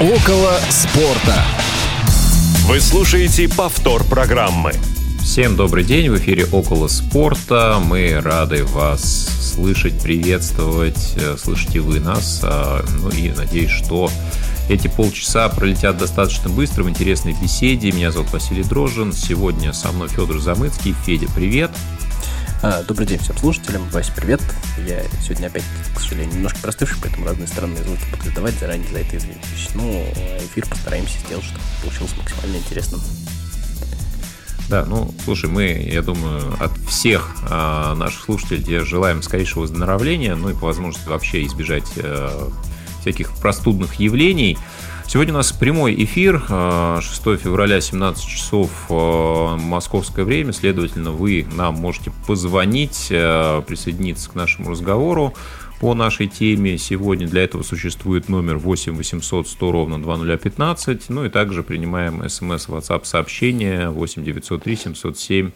Около спорта. Вы слушаете повтор программы. Всем добрый день, в эфире «Около спорта». Мы рады вас слышать, приветствовать, э, слышите вы нас. А, ну и надеюсь, что эти полчаса пролетят достаточно быстро в интересной беседе. Меня зовут Василий Дрожжин. Сегодня со мной Федор Замыцкий. Федя, привет. А, добрый день всем слушателям. Вася, привет. Я сегодня опять, к сожалению, немножко простывший, поэтому разные странные звуки буду издавать. Заранее за это извиняюсь. Ну, эфир постараемся сделать, чтобы получилось максимально интересным. Да, ну, слушай, мы, я думаю, от всех э, наших слушателей желаем скорейшего выздоровления, ну и по возможности вообще избежать э, всяких простудных явлений. Сегодня у нас прямой эфир, 6 э, февраля, 17 часов э, московское время, следовательно, вы нам можете позвонить, э, присоединиться к нашему разговору по нашей теме. Сегодня для этого существует номер 8 800 100 ровно 2015, ну и также принимаем смс, WhatsApp сообщения 8 903 707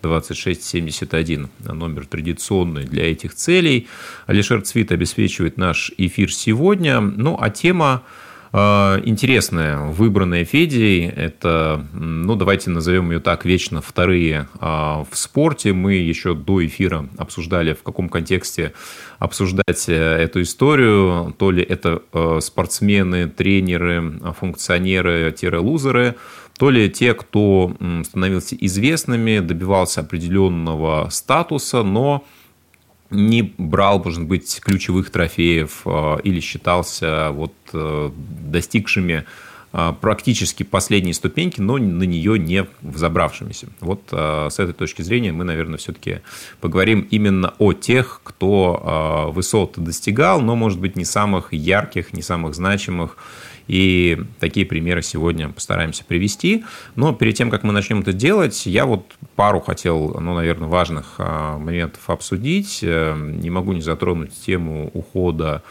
2671. Номер традиционный для этих целей. Алишер Цвит обеспечивает наш эфир сегодня. Ну, а тема интересная, выбранная Федей. Это, ну, давайте назовем ее так, вечно вторые а, в спорте. Мы еще до эфира обсуждали, в каком контексте обсуждать э, эту историю. То ли это э, спортсмены, тренеры, функционеры-лузеры, то ли те, кто становился известными, добивался определенного статуса, но не брал, может быть, ключевых трофеев э, или считался вот э, достигшими э, практически последней ступеньки, но на нее не взобравшимися. Вот с этой точки зрения мы, наверное, все-таки поговорим именно о тех, кто высот достигал, но, может быть, не самых ярких, не самых значимых, и такие примеры сегодня постараемся привести. Но перед тем, как мы начнем это делать, я вот пару хотел, ну, наверное, важных а, моментов обсудить. Э, не могу не затронуть тему ухода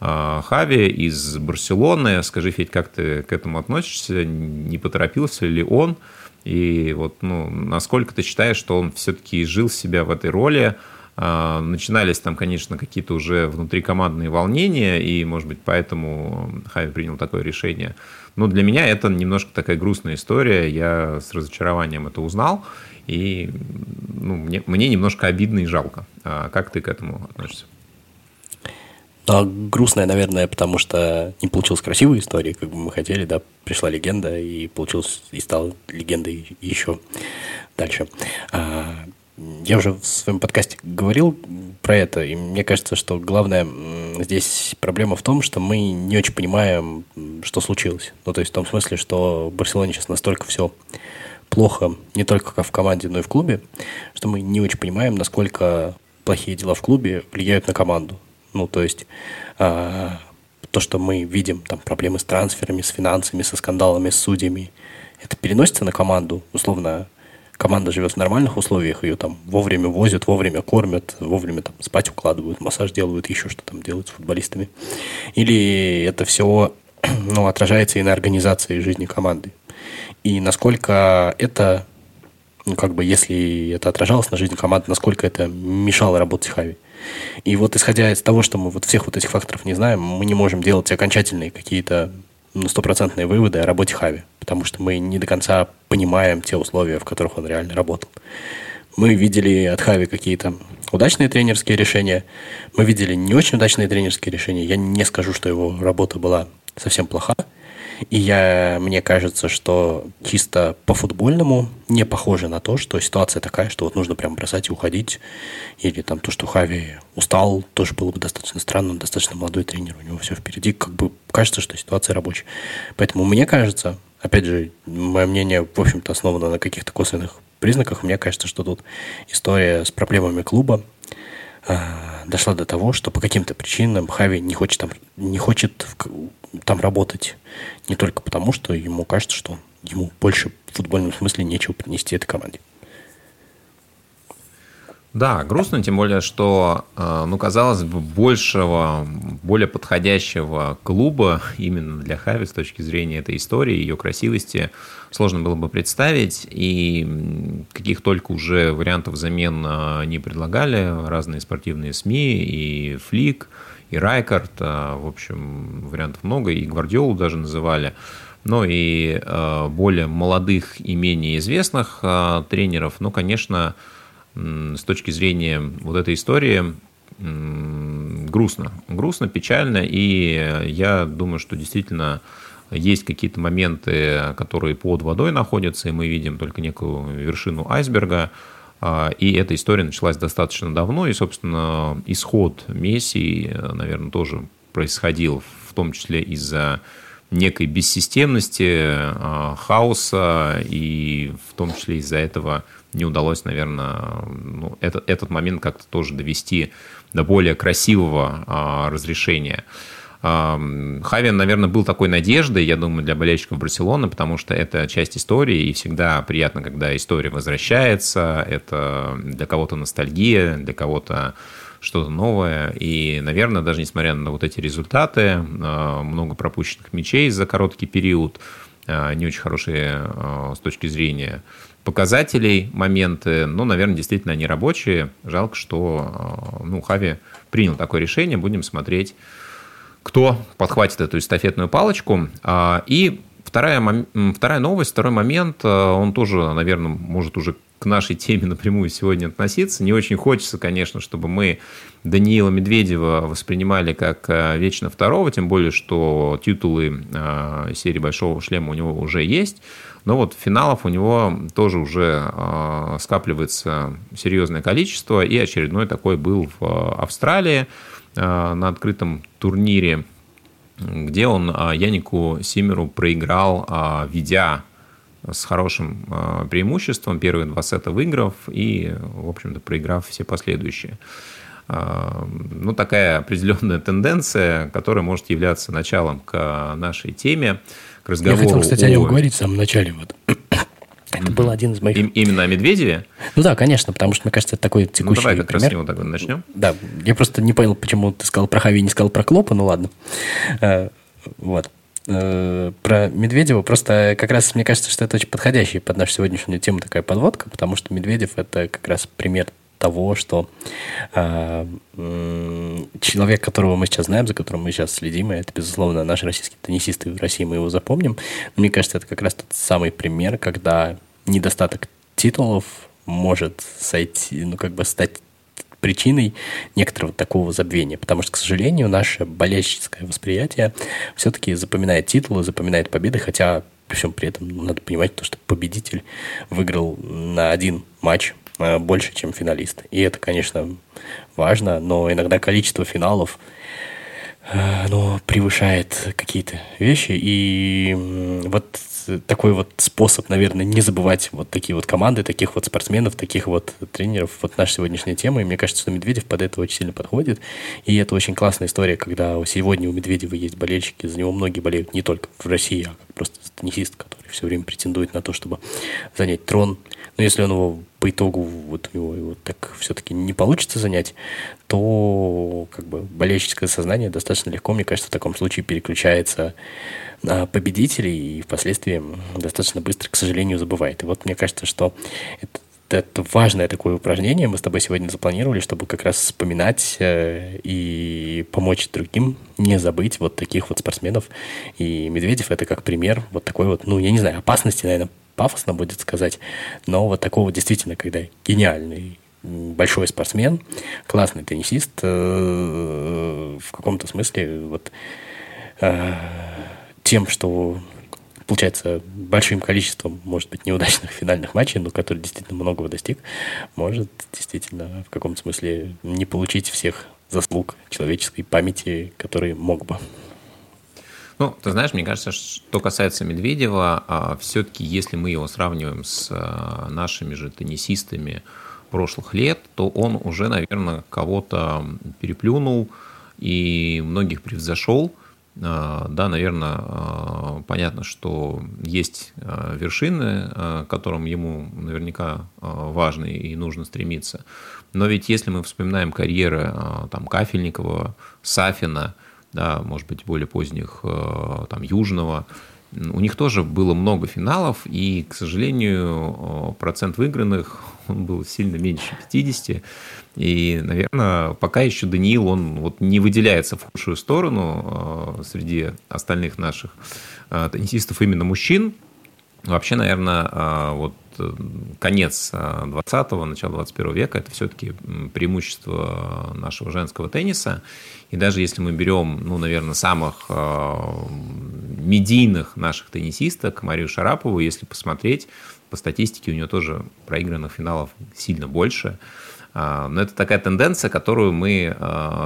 а, Хави из Барселоны. Скажи, Федь, как ты к этому относишься? Не поторопился ли он? И вот, ну, насколько ты считаешь, что он все-таки жил себя в этой роли, начинались там, конечно, какие-то уже внутрикомандные волнения, и, может быть, поэтому Хави принял такое решение. Но для меня это немножко такая грустная история. Я с разочарованием это узнал, и ну, мне, мне немножко обидно и жалко. А как ты к этому относишься? Ну, грустная, наверное, потому что не получилась красивая история, как бы мы хотели, да, пришла легенда и получилось, и стала легендой еще дальше. А, я уже в своем подкасте говорил про это, и мне кажется, что главная здесь проблема в том, что мы не очень понимаем, что случилось. Ну, то есть в том смысле, что в Барселоне сейчас настолько все плохо, не только в команде, но и в клубе, что мы не очень понимаем, насколько плохие дела в клубе влияют на команду. Ну, то есть э, то, что мы видим, там проблемы с трансферами, с финансами, со скандалами, с судьями, это переносится на команду, условно, команда живет в нормальных условиях, ее там вовремя возят, вовремя кормят, вовремя там спать укладывают, массаж делают, еще что там делают с футболистами. Или это все ну, отражается и на организации жизни команды. И насколько это, ну, как бы, если это отражалось на жизни команды, насколько это мешало работать Хави. И вот исходя из того, что мы вот всех вот этих факторов не знаем, мы не можем делать окончательные какие-то на стопроцентные выводы о работе Хави, потому что мы не до конца понимаем те условия, в которых он реально работал. Мы видели от Хави какие-то удачные тренерские решения, мы видели не очень удачные тренерские решения. Я не скажу, что его работа была совсем плоха, и я, мне кажется, что чисто по-футбольному не похоже на то, что ситуация такая, что вот нужно прям бросать и уходить. Или там то, что Хави устал, тоже было бы достаточно странно. достаточно молодой тренер, у него все впереди. Как бы кажется, что ситуация рабочая. Поэтому мне кажется, опять же, мое мнение, в общем-то, основано на каких-то косвенных признаках. Мне кажется, что тут история с проблемами клуба э, дошла до того, что по каким-то причинам Хави не хочет там, не хочет там работать не только потому, что ему кажется, что ему больше в футбольном смысле нечего принести этой команде. Да, грустно, тем более, что, э, ну, казалось бы, большего, более подходящего клуба именно для Хави с точки зрения этой истории, ее красивости, сложно было бы представить. И каких только уже вариантов замен э, не предлагали разные спортивные СМИ, и Флик, и Райкард, в общем, вариантов много, и Гвардиолу даже называли. Но и более молодых и менее известных тренеров, ну, конечно, с точки зрения вот этой истории, грустно. Грустно, печально, и я думаю, что действительно есть какие-то моменты, которые под водой находятся, и мы видим только некую вершину айсберга. А, и эта история началась достаточно давно, и, собственно, исход Месси, наверное, тоже происходил в том числе из-за некой бессистемности, а, хаоса, и в том числе из-за этого не удалось, наверное, ну, этот, этот момент как-то тоже довести до более красивого а, разрешения. Хавин, наверное, был такой надеждой, я думаю, для болельщиков Барселоны, потому что это часть истории, и всегда приятно, когда история возвращается. Это для кого-то ностальгия, для кого-то что-то новое. И, наверное, даже несмотря на вот эти результаты, а, много пропущенных мячей за короткий период, а, не очень хорошие а, с точки зрения показателей моменты, но, наверное, действительно они рабочие. Жалко, что ну, Хави принял такое решение. Будем смотреть кто подхватит эту эстафетную палочку. А, и вторая, вторая новость, второй момент, он тоже, наверное, может уже к нашей теме напрямую сегодня относиться. Не очень хочется, конечно, чтобы мы Даниила Медведева воспринимали как а, вечно второго, тем более, что титулы серии «Большого шлема» у него уже есть. Но вот финалов у него тоже уже скапливается серьезное количество, и очередной такой был в Австралии. Э, на открытом турнире, где он э, Янику Симеру проиграл, э, ведя с хорошим преимуществом, первые два сета выиграв и, в общем-то, проиграв все последующие. Ну, такая определенная тенденция, которая может являться началом к нашей теме, к разговору. Я хотел, кстати, о, о нем говорить в самом начале. Вот. Это был один из моих... И, именно о Медведеве? Ну да, конечно, потому что, мне кажется, это такой текущий Ну давай как пример. раз с него тогда начнем. Да, я просто не понял, почему ты сказал про Хави и не сказал про Клопа, ну ладно. Э, вот. Э, про Медведева просто как раз мне кажется, что это очень подходящая под нашу сегодняшнюю тему такая подводка, потому что Медведев это как раз пример того, что э, человек, которого мы сейчас знаем, за которым мы сейчас следим, и это, безусловно, наш российский теннисист, в России мы его запомним. Но мне кажется, это как раз тот самый пример, когда недостаток титулов может сойти, ну, как бы стать причиной некоторого такого забвения. Потому что, к сожалению, наше болельщическое восприятие все-таки запоминает титулы, запоминает победы, хотя при всем при этом ну, надо понимать то, что победитель выиграл на один матч Э, больше, чем финалисты. И это, конечно, важно, но иногда количество финалов оно превышает какие-то вещи. И вот такой вот способ, наверное, не забывать вот такие вот команды, таких вот спортсменов, таких вот тренеров. Вот наша сегодняшняя тема. И мне кажется, что Медведев под это очень сильно подходит. И это очень классная история, когда сегодня у Медведева есть болельщики, за него многие болеют не только в России, а просто теннисист, который все время претендует на то, чтобы занять трон. Но если он его по итогу вот у него его так все-таки не получится занять, то как бы болельческое сознание достаточно легко, мне кажется, в таком случае переключается на победителей и впоследствии достаточно быстро, к сожалению, забывает. И вот мне кажется, что это это важное такое упражнение мы с тобой сегодня запланировали, чтобы как раз вспоминать э, и помочь другим не забыть вот таких вот спортсменов. И Медведев это как пример вот такой вот, ну, я не знаю, опасности, наверное, пафосно будет сказать, но вот такого действительно, когда гениальный большой спортсмен, классный теннисист, э, в каком-то смысле вот э, тем, что получается, большим количеством, может быть, неудачных финальных матчей, но который действительно многого достиг, может действительно в каком-то смысле не получить всех заслуг человеческой памяти, которые мог бы. Ну, ты знаешь, мне кажется, что касается Медведева, а, все-таки если мы его сравниваем с а, нашими же теннисистами прошлых лет, то он уже, наверное, кого-то переплюнул и многих превзошел. А, да, наверное, понятно, что есть вершины, к которым ему наверняка важно и нужно стремиться. Но ведь если мы вспоминаем карьеры там, Кафельникова, Сафина, да, может быть, более поздних, там, Южного, у них тоже было много финалов, и, к сожалению, процент выигранных он был сильно меньше 50. И, наверное, пока еще Даниил, он вот не выделяется в худшую сторону э, среди остальных наших э, теннисистов именно мужчин. Вообще, наверное, э, вот конец 20-го, начало 21 века – это все-таки преимущество нашего женского тенниса. И даже если мы берем, ну, наверное, самых медийных наших теннисисток, Марию Шарапову, если посмотреть, по статистике у нее тоже проигранных финалов сильно больше. А, но это такая тенденция, которую мы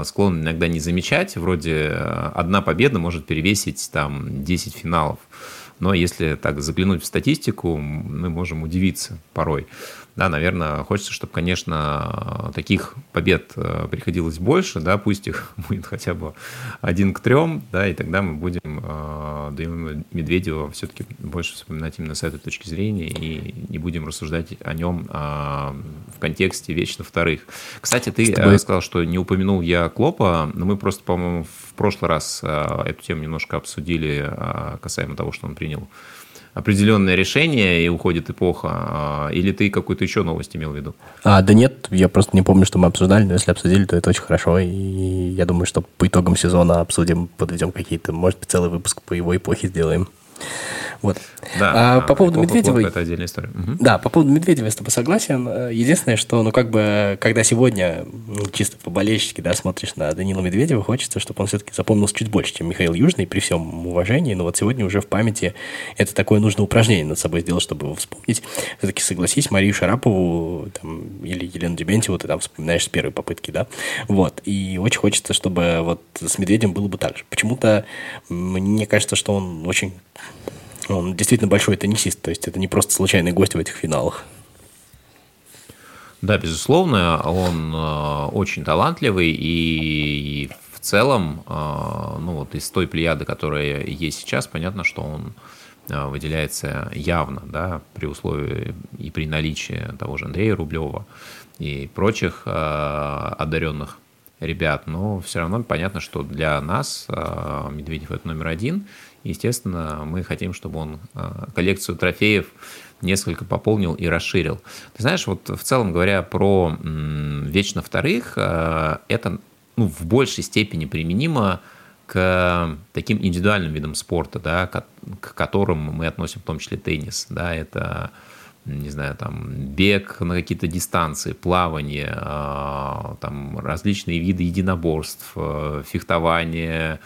склонны иногда не замечать. Вроде одна победа может перевесить там 10 финалов. Но если так заглянуть в статистику, мы можем удивиться порой. Да, наверное, хочется, чтобы, конечно, таких побед э, приходилось больше, да, пусть их будет хотя бы один к трем, да, и тогда мы будем э, Данила Медведева все-таки больше вспоминать именно с этой точки зрения и не будем рассуждать о нем э, в контексте вечно вторых. Кстати, ты тобой... сказал, что не упомянул я Клопа, но мы просто, по-моему, в прошлый раз эту тему немножко обсудили касаемо того, что он принял определенное решение и уходит эпоха, а, или ты какую-то еще новость имел в виду? А, да нет, я просто не помню, что мы обсуждали, но если обсудили, то это очень хорошо, и я думаю, что по итогам сезона обсудим, подведем какие-то, может целый выпуск по его эпохе сделаем. Вот. Да, а, по поводу Медведева... Это отдельная история. Угу. Да, по поводу Медведева я с тобой согласен. Единственное, что, ну, как бы, когда сегодня, ну, чисто по-болельщики, да, смотришь на Данила Медведева, хочется, чтобы он все-таки запомнился чуть больше, чем Михаил Южный, при всем уважении. Но вот сегодня уже в памяти это такое нужно упражнение над собой сделать, чтобы его вспомнить. Все-таки согласись, Марию Шарапову там, или Елену Дебентьеву ты там вспоминаешь с первой попытки, да? Вот. И очень хочется, чтобы вот с Медведем было бы так же. Почему-то мне кажется, что он очень он действительно большой теннисист, то есть это не просто случайный гость в этих финалах. Да, безусловно, он э, очень талантливый и в целом, э, ну вот из той плеяды, которая есть сейчас, понятно, что он э, выделяется явно, да, при условии и при наличии того же Андрея Рублева и прочих одаренных ребят, но все равно понятно, что для нас Медведев это номер один, Естественно, мы хотим, чтобы он а, коллекцию трофеев несколько пополнил и расширил. Ты знаешь, вот в целом говоря про вечно вторых, а, это ну, в большей степени применимо к таким индивидуальным видам спорта, да, к, к которым мы относим в том числе теннис. Да, это не знаю, там, бег на какие-то дистанции, плавание, а, там, различные виды единоборств, фехтование,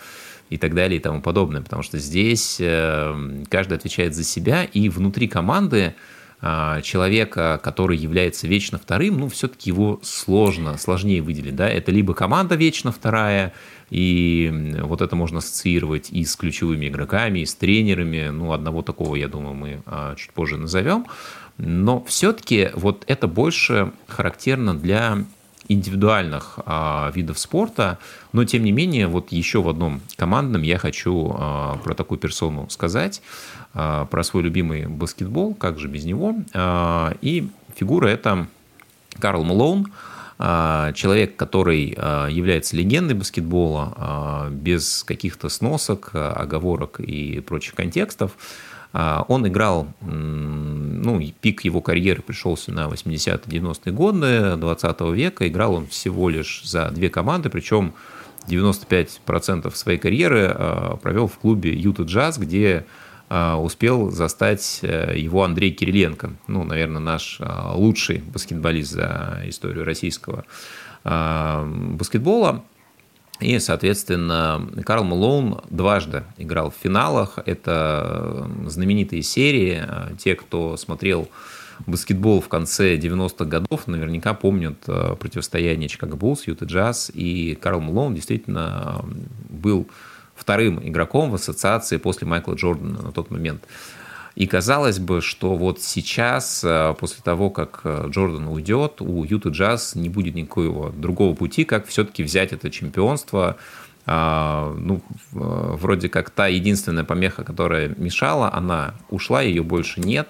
и так далее и тому подобное, потому что здесь э, каждый отвечает за себя, и внутри команды а, человека, который является вечно вторым, ну, все-таки его сложно, сложнее выделить, да, это либо команда вечно вторая, и вот это можно ассоциировать и с ключевыми игроками, и с тренерами, ну, одного такого, я думаю, мы а, чуть позже назовем, но все-таки вот это больше характерно для индивидуальных а, видов спорта, но тем не менее, вот еще в одном командном я хочу а, про такую персону сказать, а, про свой любимый баскетбол, как же без него. А, и фигура это Карл Малоун, а, человек, который а, является легендой баскетбола, а, без каких-то сносок, оговорок и прочих контекстов. А, он играл, ну, пик его карьеры пришелся на 80-90-е годы 20 века. Играл он всего лишь за две команды, причем 95% своей карьеры а, провел в клубе Юта Джаз, где а, успел застать э, его Андрей Кириленко. Ну, наверное, наш лучший баскетболист за историю российского баскетбола. И, соответственно, Карл Малоун дважды играл в финалах. Это знаменитые серии. Те, кто смотрел баскетбол в конце 90-х годов, наверняка помнят э, противостояние Чикаго Буллс, Юта Джаз. И Карл Малоун действительно был вторым игроком в ассоциации после Майкла Джордана на тот момент. И казалось бы, что вот сейчас, э, после того, как э, Джордан уйдет, у Юта Джаз не будет никакого другого пути, как все-таки взять это чемпионство. А, ну, вроде как та единственная помеха, которая мешала, она ушла, ее больше нет.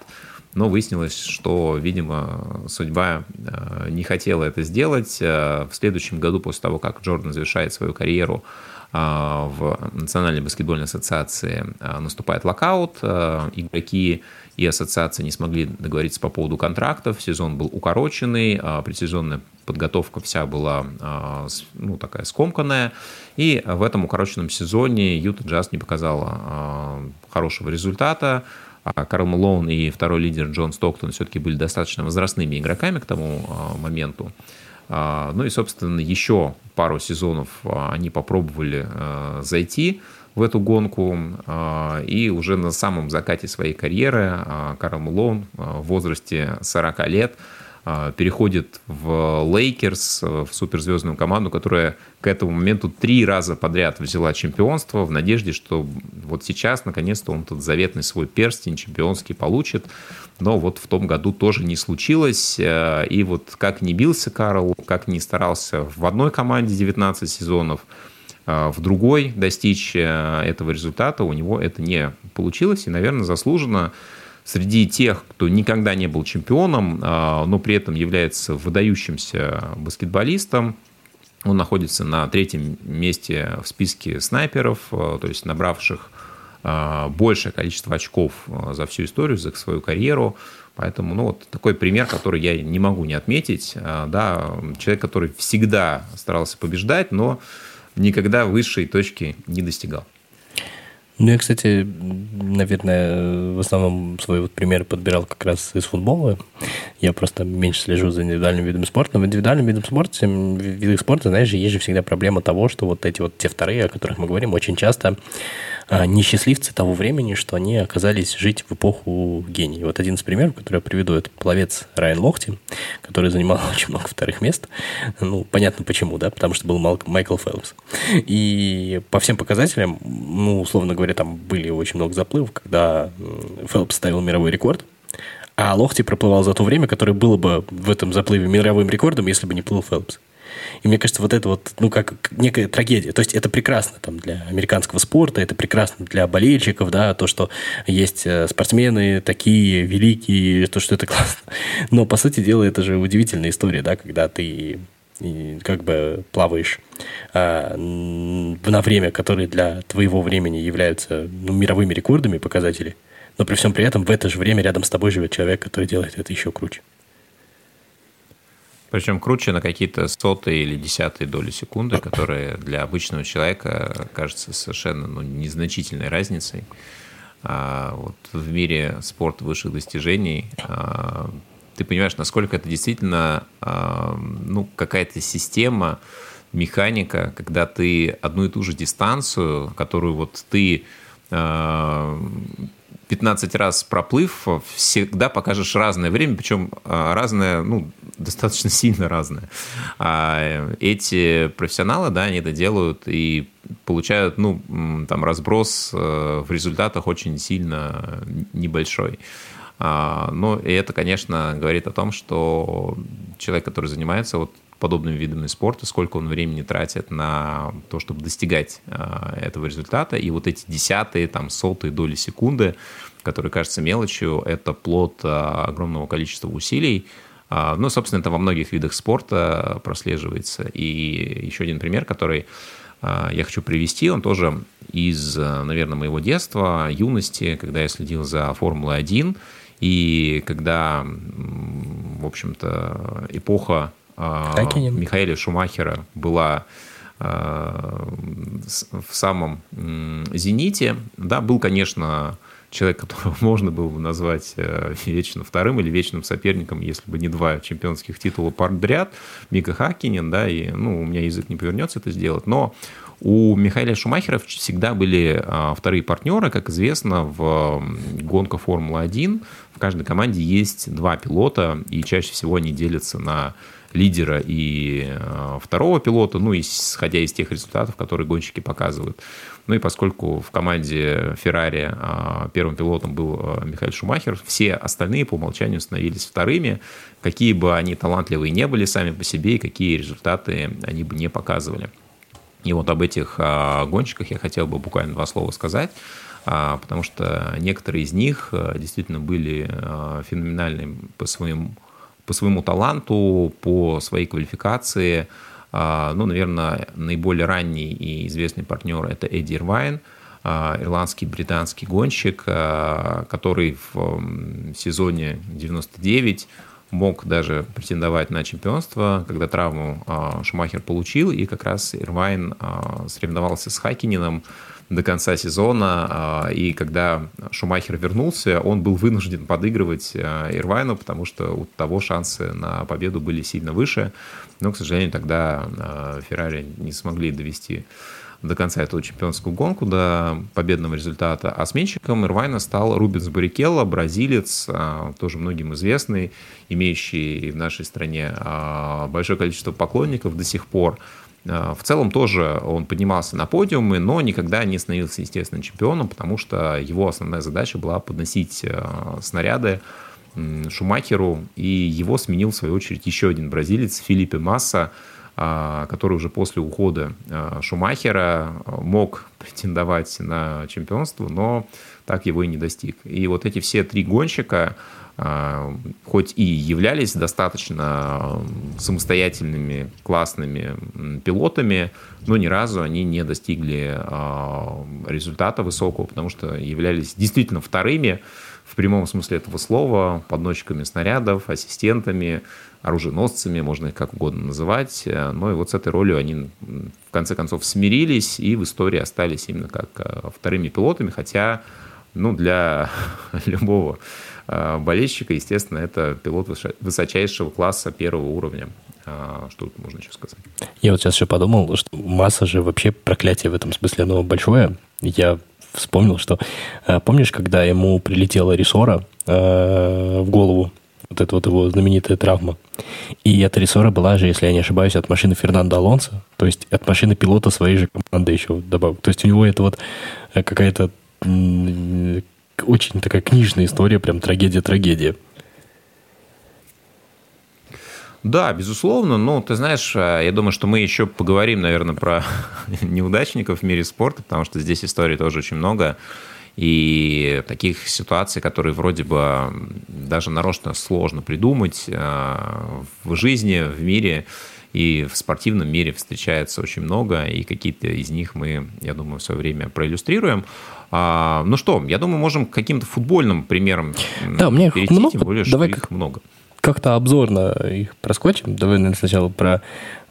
Но выяснилось, что, видимо, судьба э, не хотела это сделать. В следующем году, после того, как Джордан завершает свою карьеру, в Национальной баскетбольной ассоциации наступает локаут, игроки и ассоциация не смогли договориться по поводу контрактов, сезон был укороченный, предсезонная подготовка вся была ну, такая скомканная, и в этом укороченном сезоне Юта Джаз не показала хорошего результата, а Карл Мэлоун и второй лидер Джон Стоктон все-таки были достаточно возрастными игроками к тому моменту. Ну и, собственно, еще пару сезонов они попробовали зайти в эту гонку. А, и уже на самом закате своей карьеры а, Карл Малоун а, в возрасте 40 лет переходит в Лейкерс, в суперзвездную команду, которая к этому моменту три раза подряд взяла чемпионство в надежде, что вот сейчас, наконец-то, он тот заветный свой перстень чемпионский получит. Но вот в том году тоже не случилось. И вот как не бился Карл, как не старался в одной команде 19 сезонов – а, в другой достичь э, этого результата, у него это не получилось, и, наверное, заслуженно среди тех, кто никогда не был чемпионом, но при этом является выдающимся баскетболистом, он находится на третьем месте в списке снайперов, э, то есть набравших э, большее количество очков за всю историю, за свою карьеру. Поэтому, ну, вот такой пример, который я не могу не отметить. Да, человек, который всегда старался побеждать, но никогда высшей точки не достигал. Ну, я, кстати, наверное, в основном свой вот пример подбирал как раз из футбола. Я просто меньше слежу за индивидуальным видом спорта. Но в индивидуальном видом спорта, видах спорта, знаешь, есть же всегда проблема того, что вот эти вот те вторые, о которых мы говорим, очень часто несчастливцы того времени, что они оказались жить в эпоху гений. Вот один из примеров, который я приведу, это пловец Райан Лохти, который занимал очень много вторых мест. Ну, понятно почему, да, потому что был Майкл Фелпс. И по всем показателям, ну, условно говоря, там были очень много заплывов, когда Фелпс ставил мировой рекорд, а Лохти проплывал за то время, которое было бы в этом заплыве мировым рекордом, если бы не плыл Фелпс. И мне кажется, вот это вот, ну, как некая трагедия. То есть это прекрасно там для американского спорта, это прекрасно для болельщиков, да, то, что есть э, спортсмены такие великие, то, что это классно. Но, по сути дела, это же удивительная история, да, когда ты как бы плаваешь а, на время, которые для твоего времени являются ну, мировыми рекордами показатели, но при всем при этом в это же время рядом с тобой живет человек, который делает это еще круче. Причем круче на какие-то сотые или десятые доли секунды, которые для обычного человека кажется совершенно ну, незначительной разницей. А вот в мире спорта высших достижений а, ты понимаешь, насколько это действительно а, ну, какая-то система, механика, когда ты одну и ту же дистанцию, которую вот ты а, 15 раз проплыв, всегда покажешь разное время, причем а, разное, ну, достаточно сильно разное. А эти профессионалы, да, они это делают и получают, ну, там, разброс э, в результатах очень сильно небольшой. А, но и это, конечно, говорит о том, что человек, который занимается вот подобными видами спорта, сколько он времени тратит на то, чтобы достигать а, этого результата. И вот эти десятые, там, сотые доли секунды, которые кажутся мелочью, это плод а, огромного количества усилий. А, ну, собственно, это во многих видах спорта прослеживается. И еще один пример, который я хочу привести, он тоже из, наверное, моего детства, юности, когда я следил за Формулой-1, и когда, в общем-то, эпоха Хакинин. Михаэля Шумахера была в самом зените. Да, был, конечно, человек, которого можно было бы назвать э, вечно вторым или вечным соперником, если бы не два чемпионских титула подряд, Мика Хакинин, да, и, ну, у меня язык не повернется это сделать, но у Михаила Шумахера всегда были а, вторые партнеры. Как известно, в гонках Формулы-1 в каждой команде есть два пилота, и чаще всего они делятся на лидера и э, второго пилота, ну, исходя из тех результатов, которые гонщики показывают. Ну и поскольку в команде Феррари э, первым пилотом был Михаил Шумахер, все остальные по умолчанию становились вторыми, какие бы они талантливые не были сами по себе и какие результаты они бы не показывали. И вот об этих гонщиках я хотел бы буквально два слова сказать потому что некоторые из них действительно были феноменальны по своему по своему таланту, по своей квалификации. Ну, наверное, наиболее ранний и известный партнер – это Эдди Ирвайн, ирландский британский гонщик, который в сезоне 99 мог даже претендовать на чемпионство, когда травму Шумахер получил, и как раз Ирвайн соревновался с Хакинином, до конца сезона. А, и когда Шумахер вернулся, он был вынужден подыгрывать а, Ирвайну, потому что у того шансы на победу были сильно выше. Но, к сожалению, тогда а, Феррари не смогли довести до конца эту чемпионскую гонку, до победного результата. А сменщиком Ирвайна стал Рубенс Баррикелло, бразилец, тоже многим известный, имеющий в нашей стране большое количество поклонников до сих пор. Э, в целом тоже он поднимался на подиумы, но никогда не становился, естественно, чемпионом, потому что его основная задача была подносить снаряды Шумахеру, и его сменил, в свою очередь, еще один бразилец, Филиппе Масса, который уже после ухода Шумахера мог претендовать на чемпионство, но так его и не достиг. И вот эти все три гонщика, а, хоть и являлись достаточно самостоятельными, классными пилотами, но ни разу они не достигли а, результата высокого, потому что являлись действительно вторыми прямом смысле этого слова, подносчиками снарядов, ассистентами, оруженосцами, можно их как угодно называть. Но и вот с этой ролью они в конце концов смирились и в истории остались именно как а, вторыми пилотами, хотя ну, для любого Э, болельщика, естественно, это пилот высочайшего класса первого уровня. А, что тут можно еще сказать? Я вот сейчас еще подумал, что масса же вообще проклятие в этом смысле, оно большое. Я вспомнил, что э, помнишь, когда ему прилетела рессора э, в голову, вот эта вот его знаменитая травма. И эта рессора была же, если я не ошибаюсь, от машины Фернандо Алонсо, то есть от машины пилота своей же команды еще добавок. То есть у него это вот какая-то очень такая книжная история, прям трагедия-трагедия. Да, безусловно. Ну, ты знаешь, э, я думаю, что мы еще поговорим, наверное, про неудачников в мире спорта, потому что здесь историй тоже очень много. И таких ситуаций, которые вроде бы даже нарочно сложно придумать э, в жизни, в мире и в спортивном мире встречается очень много, и какие-то из них мы, я думаю, в свое время проиллюстрируем. А, ну что, я думаю, можем к каким-то футбольным примерам да, мне перейти, много, тем более, давай что их много. Как-то обзорно их проскочим. Давай наверное, сначала про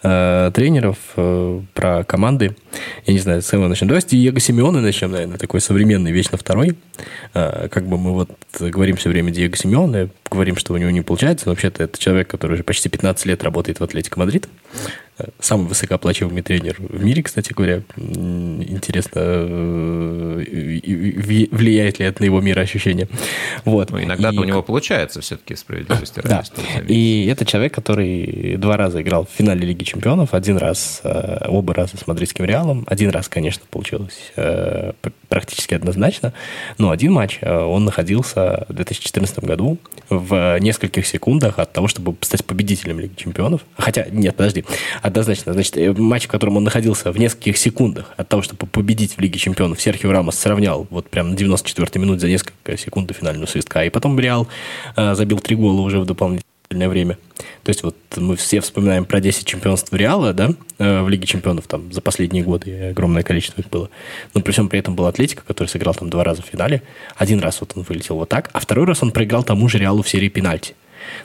э, тренеров, э, про команды. Я не знаю, с кого начнем. Давай с Диего Симеона начнем, наверное, такой современный, вечно второй. Э, как бы мы вот говорим все время Диего Симеона, говорим, что у него не получается, но вообще-то это человек, который уже почти 15 лет работает в Атлетико Мадрид. Самый высокооплачиваемый тренер в мире, кстати говоря. Интересно, э, влияет ли это на его мироощущение. Вот. Ну, иногда и... у него получается все-таки справедливости Да. И это человек, который два раза играл в финале Лиги Чемпионов. Один раз, э, оба раза с мадридским Реалом. Один раз, конечно, получилось э, практически однозначно. Но один матч он находился в 2014 году в нескольких секундах от того, чтобы стать победителем Лиги Чемпионов. Хотя, нет, подожди Однозначно. Значит, э, матч, в котором он находился в нескольких секундах от того, чтобы победить в Лиге Чемпионов, Серхио Рамос сравнял вот прям на 94-й минуте за несколько секунд до финального свистка. И потом Реал э, забил три гола уже в дополнительное время. То есть вот мы все вспоминаем про 10 чемпионств Реала, да, э, в Лиге чемпионов там за последние годы огромное количество их было. Но при всем при этом был Атлетика, который сыграл там два раза в финале. Один раз вот он вылетел вот так, а второй раз он проиграл тому же Реалу в серии пенальти.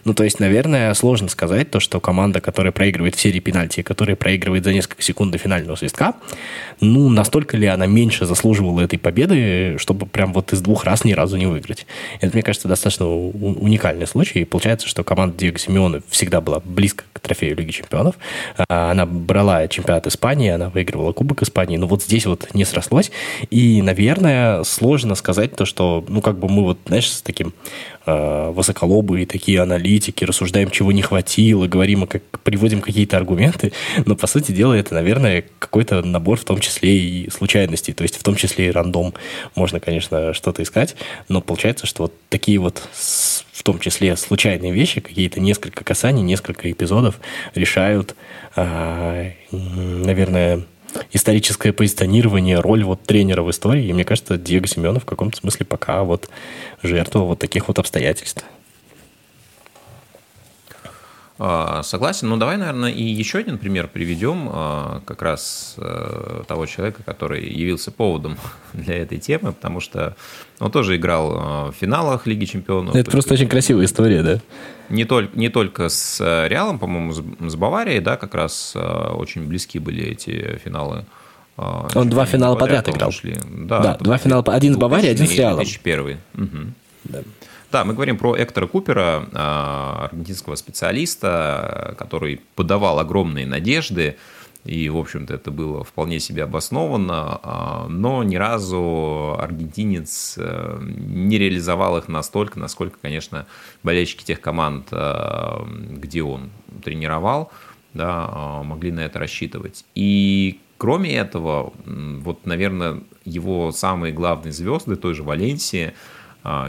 Ну, то есть, наверное, сложно сказать то, что команда, которая проигрывает в серии пенальти, которая проигрывает за несколько секунд до финального свистка, ну, настолько ли она меньше заслуживала этой победы, чтобы прям вот из двух раз ни разу не выиграть. Это, мне кажется, достаточно уникальный случай. И получается, что команда Диего Симеона всегда была близко к трофею Лиги Чемпионов. А, она брала чемпионат Испании, она выигрывала Кубок Испании, но вот здесь вот не срослось. И, наверное, сложно сказать то, что, ну, как бы мы вот, знаешь, с таким э, высоколобые такие аналитики, рассуждаем, чего не хватило, говорим, как, приводим какие-то аргументы, но, по сути дела, это, наверное, какой-то набор, в том числе и случайностей, то есть в том числе и рандом. Можно, конечно, что-то искать, но получается, что вот такие вот в том числе случайные вещи, какие-то несколько касаний, несколько эпизодов решают, э, наверное, историческое позиционирование, роль вот тренера в истории. И мне кажется, Диего Семенов в каком-то смысле пока вот жертва вот таких вот обстоятельств. А, согласен. Ну, давай, наверное, и еще один пример приведем а, как раз э, того человека, который явился поводом для этой темы, потому что он тоже играл а, в финалах Лиги Чемпионов. Это просто очень красивая история, да? Не только, не только с Реалом, по-моему, с Баварией, да, как раз очень близки были эти финалы. Он два финала подряд, подряд играл. Шли. Да, да два финала, один с Баварией, один с Реалом. 2001. Угу. Да. Да, мы говорим про Эктора Купера, а, аргентинского специалиста, который подавал огромные надежды, и, в общем-то, это было вполне себе обоснованно, а, но ни разу аргентинец э, не реализовал их настолько, насколько, конечно, болельщики тех команд, э, где он тренировал, да, могли на это рассчитывать. И кроме этого, вот, наверное, его самые главные звезды той же Валенсии – а,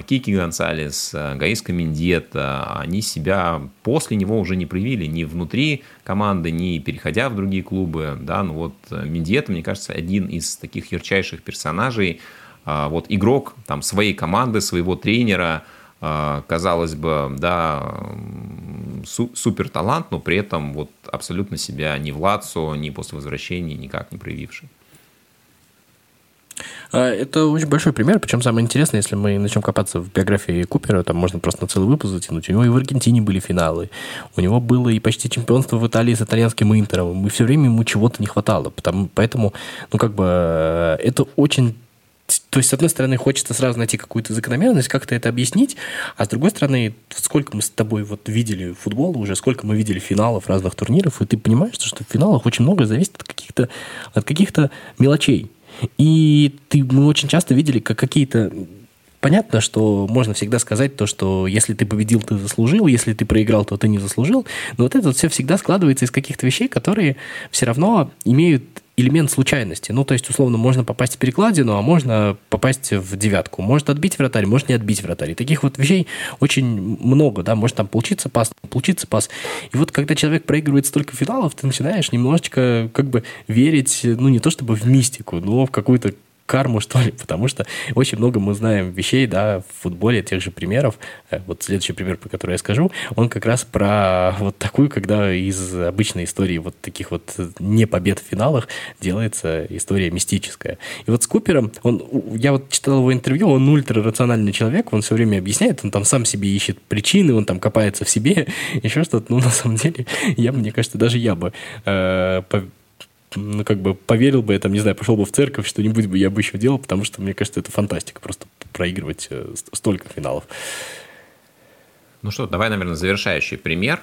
Кики Гонсалес, а, Гаиска Мендета, они себя после него уже не проявили ни внутри команды, ни переходя в другие клубы. Да, ну вот э, Мендета, мне кажется, один из таких ярчайших персонажей. А, вот игрок там, своей команды, своего тренера, казалось бы, да, супер талант, но при этом вот абсолютно себя ни в Лацо, ни после возвращения никак не проявивший. А, это очень большой пример, причем самое интересное, если мы начнем копаться в биографии Купера, там можно просто на целый выпуск затянуть. У него и в Аргентине были финалы, у него было и почти чемпионство в Италии с итальянским Интером, и все время ему чего-то не хватало, потому, поэтому, ну, как бы, э, это очень то есть, с одной стороны, хочется сразу найти какую-то закономерность, как-то это объяснить, а с другой стороны, сколько мы с тобой вот видели футбола уже, сколько мы видели финалов разных турниров, и ты понимаешь, что в финалах очень многое зависит от каких-то от каких-то мелочей. И ты, мы очень часто видели, как какие-то Понятно, что можно всегда сказать то, что если ты победил, ты заслужил, если ты проиграл, то ты не заслужил. Но вот это вот все всегда складывается из каких-то вещей, которые все равно имеют элемент случайности. Ну, то есть, условно, можно попасть в перекладину, а можно попасть в девятку. Может отбить вратарь, может не отбить вратарь. И таких вот вещей очень много, да, может там получиться пас, получиться пас. И вот когда человек проигрывает столько финалов, ты начинаешь немножечко как бы верить, ну, не то чтобы в мистику, но в какую-то карму, что ли, потому что очень много мы знаем вещей, да, в футболе, тех же примеров. Э, вот следующий пример, по которому я скажу, он как раз про вот такую, когда из обычной истории вот таких вот не побед в финалах делается история мистическая. И вот с Купером, он, я вот читал его интервью, он ультрарациональный человек, он все время объясняет, он там сам себе ищет причины, он там копается в себе, еще что-то. Ну, на самом деле, я, мне кажется, даже я бы э, ну, как бы поверил бы, я там, не знаю, пошел бы в церковь, что-нибудь бы я бы еще делал, потому что, мне кажется, это фантастика, просто проигрывать э, столько финалов. Ну что, давай, наверное, завершающий пример.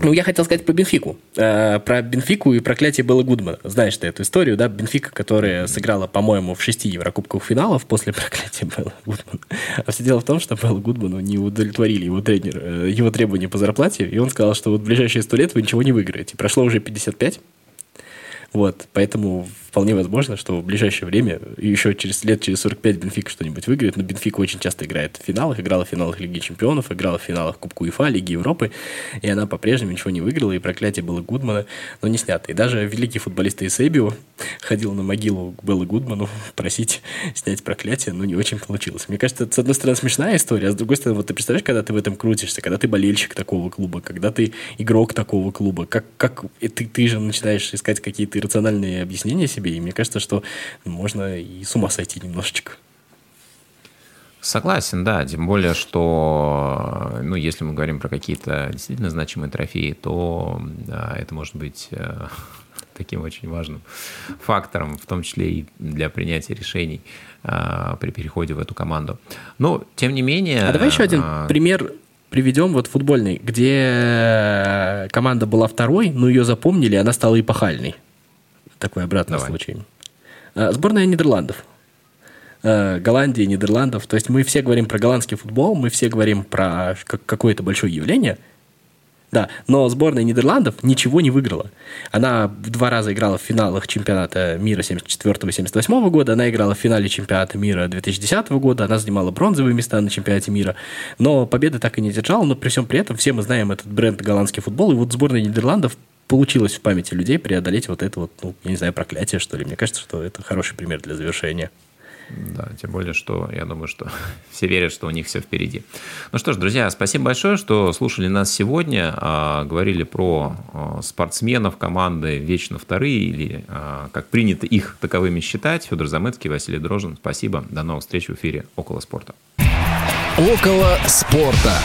Ну, я хотел сказать про Бенфику. Э, про Бенфику и проклятие Белла Гудмана. Знаешь ты эту историю, да? Бенфика, которая сыграла, по-моему, в шести Еврокубковых финалов после проклятия Белла Гудмана. А все дело в том, что Белла Гудману не удовлетворили его тренер, э, его требования по зарплате, и он сказал, что вот в ближайшие сто лет вы ничего не выиграете. Прошло уже 55, вот, поэтому вполне возможно, что в ближайшее время, еще через лет, через 45 Бенфика что-нибудь выиграет, но Бенфика очень часто играет в финалах, играла в финалах Лиги Чемпионов, играла в финалах Кубку УЕФА, Лиги Европы, и она по-прежнему ничего не выиграла, и проклятие было Гудмана, но не снято. И даже великий футболист Эйсебио ходил на могилу к Беллу Гудману просить снять проклятие, но не очень получилось. Мне кажется, это, с одной стороны, смешная история, а с другой стороны, вот ты представляешь, когда ты в этом крутишься, когда ты болельщик такого клуба, когда ты игрок такого клуба, как, как ты, ты же начинаешь искать какие-то иррациональные объяснения себе, и мне кажется, что можно и с ума сойти немножечко. Согласен, да. Тем более, что, ну, если мы говорим про какие-то действительно значимые трофеи, то да, это может быть э, таким очень важным фактором, в том числе и для принятия решений э, при переходе в эту команду. Но, тем не менее... А давай еще один э, пример приведем вот футбольный, где команда была второй, но ее запомнили, она стала эпохальной. Такой обратный Давай. случай. Э, сборная Нидерландов. Э, Голландии, Нидерландов. То есть мы все говорим про голландский футбол, мы все говорим про какое-то большое явление. Да, но сборная Нидерландов ничего не выиграла. Она два раза играла в финалах чемпионата мира 74-78 года, она играла в финале чемпионата мира 2010 года, она занимала бронзовые места на чемпионате мира, но победы так и не держала, но при всем при этом все мы знаем этот бренд голландский футбол, и вот сборная Нидерландов получилось в памяти людей преодолеть вот это вот, ну, я не знаю, проклятие, что ли. Мне кажется, что это хороший пример для завершения. Да, тем более, что я думаю, что все верят, что у них все впереди. Ну что ж, друзья, спасибо большое, что слушали нас сегодня. А, говорили про а, спортсменов команды «Вечно вторые» или а, как принято их таковыми считать. Федор Замыцкий, Василий Дрожин. Спасибо. До новых встреч в эфире «Около спорта». «Около спорта».